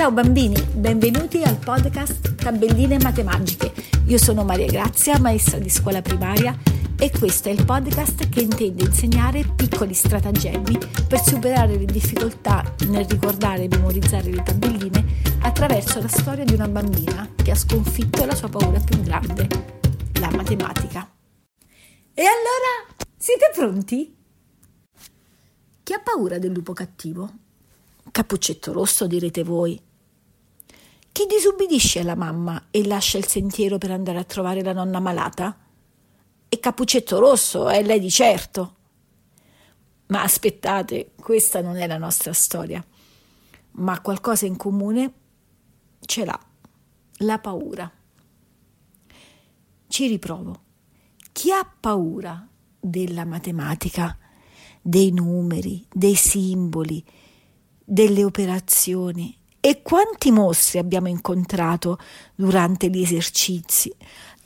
Ciao bambini, benvenuti al podcast Tabelline Matemagiche. Io sono Maria Grazia, maestra di scuola primaria e questo è il podcast che intende insegnare piccoli stratagemmi per superare le difficoltà nel ricordare e memorizzare le tabelline attraverso la storia di una bambina che ha sconfitto la sua paura più grande, la matematica. E allora, siete pronti? Chi ha paura del lupo cattivo? Cappuccetto rosso, direte voi. Chi disubbidisce alla mamma e lascia il sentiero per andare a trovare la nonna malata? E Cappuccetto rosso, è lei di certo. Ma aspettate, questa non è la nostra storia. Ma qualcosa in comune ce l'ha, la paura. Ci riprovo. Chi ha paura della matematica, dei numeri, dei simboli, delle operazioni. E quanti mostri abbiamo incontrato durante gli esercizi?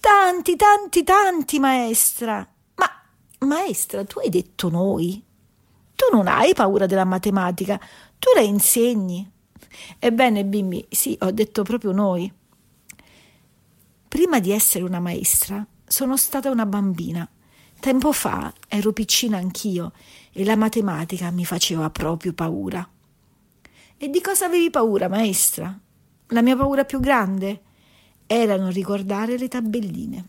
Tanti, tanti, tanti, maestra. Ma, maestra, tu hai detto noi? Tu non hai paura della matematica, tu la insegni. Ebbene, bimbi, sì, ho detto proprio noi. Prima di essere una maestra, sono stata una bambina. Tempo fa ero piccina anch'io e la matematica mi faceva proprio paura. E di cosa avevi paura, maestra? La mia paura più grande era non ricordare le tabelline.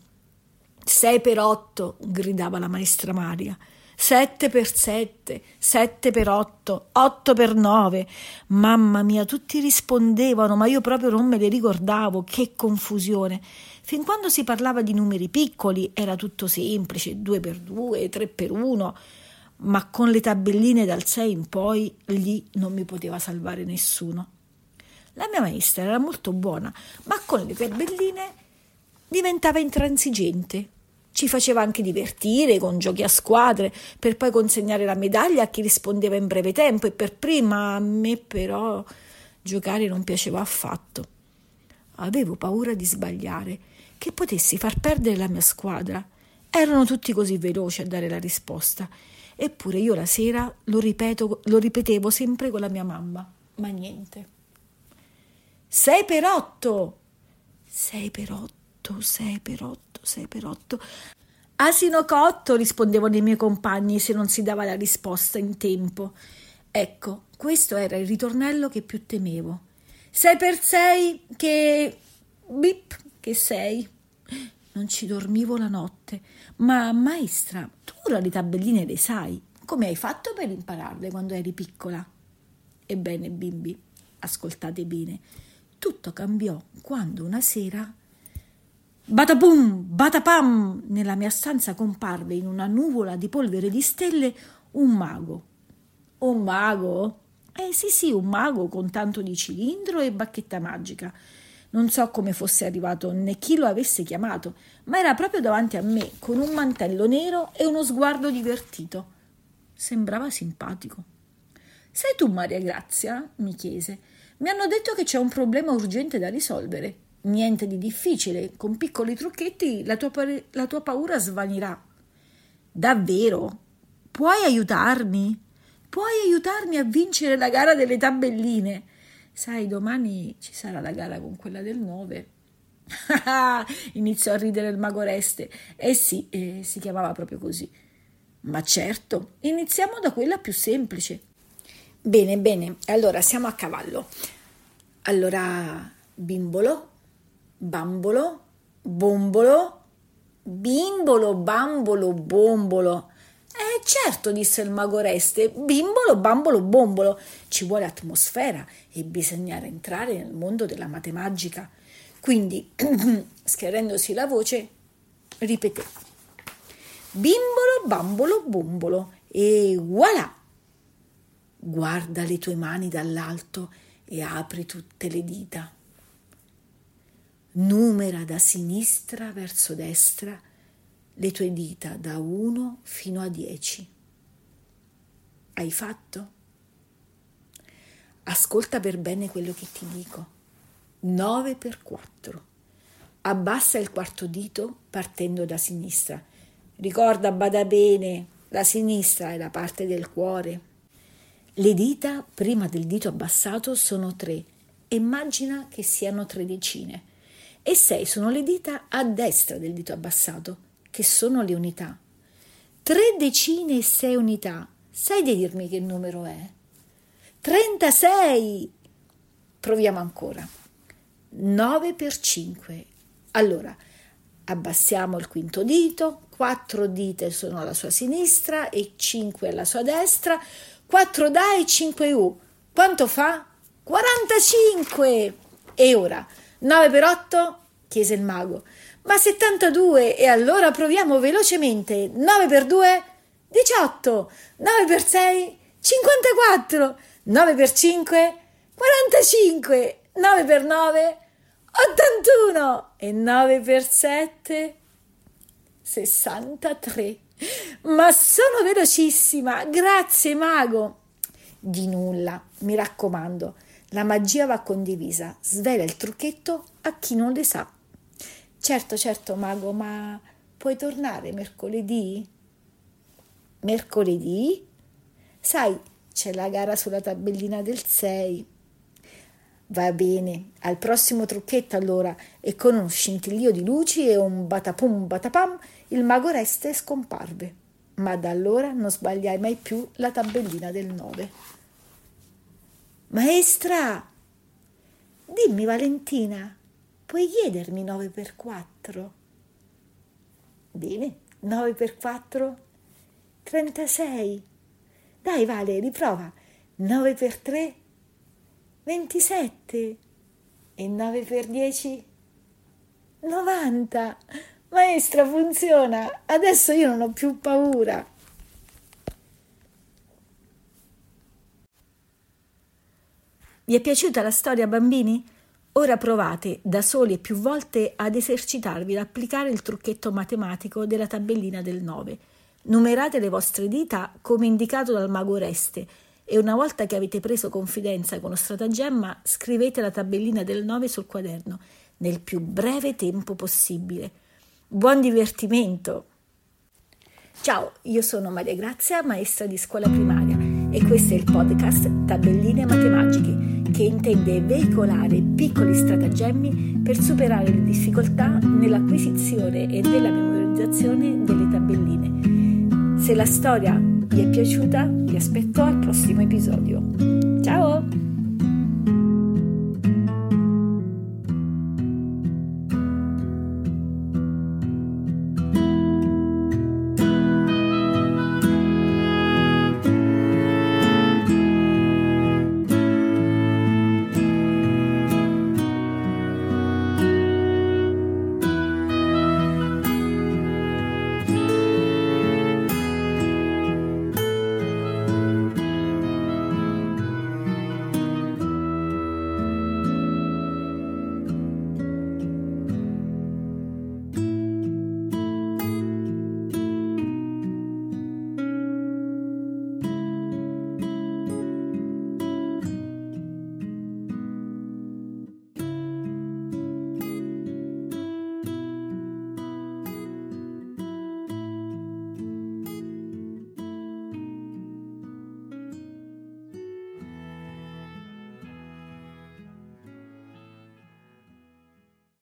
Sei per otto, gridava la maestra Maria. Sette per sette, sette per otto, otto per nove. Mamma mia, tutti rispondevano, ma io proprio non me le ricordavo. Che confusione. Fin quando si parlava di numeri piccoli era tutto semplice, due per due, tre per uno ma con le tabelline dal 6 in poi lì non mi poteva salvare nessuno. La mia maestra era molto buona, ma con le tabelline diventava intransigente. Ci faceva anche divertire con giochi a squadre per poi consegnare la medaglia a chi rispondeva in breve tempo e per prima a me però giocare non piaceva affatto. Avevo paura di sbagliare, che potessi far perdere la mia squadra. Erano tutti così veloci a dare la risposta Eppure io la sera lo, ripeto, lo ripetevo sempre con la mia mamma, ma niente. Sei per otto! Sei per otto, sei per otto, sei per otto. Asino cotto, rispondevano i miei compagni se non si dava la risposta in tempo. Ecco, questo era il ritornello che più temevo. Sei per sei che... bip, che sei. Non ci dormivo la notte. Ma maestra, tu ora le tabelline le sai. Come hai fatto per impararle quando eri piccola? Ebbene, bimbi, ascoltate bene. Tutto cambiò quando una sera Batapum, batapam! Nella mia stanza comparve in una nuvola di polvere di stelle un mago. Un mago? Eh sì sì, un mago con tanto di cilindro e bacchetta magica. Non so come fosse arrivato né chi lo avesse chiamato, ma era proprio davanti a me, con un mantello nero e uno sguardo divertito. Sembrava simpatico. Sei tu Maria Grazia? mi chiese. Mi hanno detto che c'è un problema urgente da risolvere. Niente di difficile, con piccoli trucchetti la tua, la tua paura svanirà. Davvero? Puoi aiutarmi? Puoi aiutarmi a vincere la gara delle tabelline? Sai, domani ci sarà la gara con quella del 9. Iniziò a ridere il mago Reste. Eh sì, eh, si chiamava proprio così. Ma certo, iniziamo da quella più semplice. Bene, bene, allora siamo a cavallo. Allora, bimbolo, bambolo, bombolo, bimbolo, bambolo, bombolo. Eh certo, disse il mago Reste, bimbolo, bambolo, bombolo, ci vuole atmosfera e bisogna entrare nel mondo della matemagica. Quindi, schiarendosi la voce, ripeté, bimbolo, bambolo, bombolo e voilà! Guarda le tue mani dall'alto e apri tutte le dita. Numera da sinistra verso destra le tue dita da 1 fino a 10. Hai fatto? Ascolta per bene quello che ti dico. 9 per 4. Abbassa il quarto dito partendo da sinistra. Ricorda, bada bene, la sinistra è la parte del cuore. Le dita prima del dito abbassato sono 3 e immagina che siano tre decine e 6 sono le dita a destra del dito abbassato, che sono le unità. Tre decine e sei unità. Sai dirmi che numero è? 36! Proviamo ancora. 9 per 5. Allora, abbassiamo il quinto dito, 4 dita sono alla sua sinistra e 5 alla sua destra, 4 da e 5 u. Quanto fa? 45! E ora, 9 per 8? chiese il mago. Ma 72, e allora proviamo velocemente. 9 per 2? 18. 9 per 6? 54. 9 per 5? 45. 9 per 9? 81. E 9 per 7? 63. Ma sono velocissima. Grazie, mago. Di nulla, mi raccomando. La magia va condivisa. Svela il trucchetto a chi non le sa. Certo, certo, mago, ma puoi tornare mercoledì? Mercoledì? Sai, c'è la gara sulla tabellina del 6. Va bene, al prossimo trucchetto allora, e con uno scintillio di luci e un batapum batapam, il mago reste scomparve. Ma da allora non sbagliai mai più la tabellina del 9. Maestra! Dimmi, Valentina, Puoi chiedermi 9 per 4? Bene, 9 per 4? 36. Dai Vale, riprova. 9 per 3? 27. E 9 per 10? 90. Maestra, funziona. Adesso io non ho più paura. Vi è piaciuta la storia, bambini? Ora provate da soli e più volte ad esercitarvi ad applicare il trucchetto matematico della tabellina del 9. Numerate le vostre dita come indicato dal mago Oreste e una volta che avete preso confidenza con lo stratagemma scrivete la tabellina del 9 sul quaderno nel più breve tempo possibile. Buon divertimento! Ciao, io sono Maria Grazia, maestra di scuola primaria e questo è il podcast Tabelline Matematiche che intende veicolare piccoli stratagemmi per superare le difficoltà nell'acquisizione e nella memorizzazione delle tabelline. Se la storia vi è piaciuta, vi aspetto al prossimo episodio. Ciao!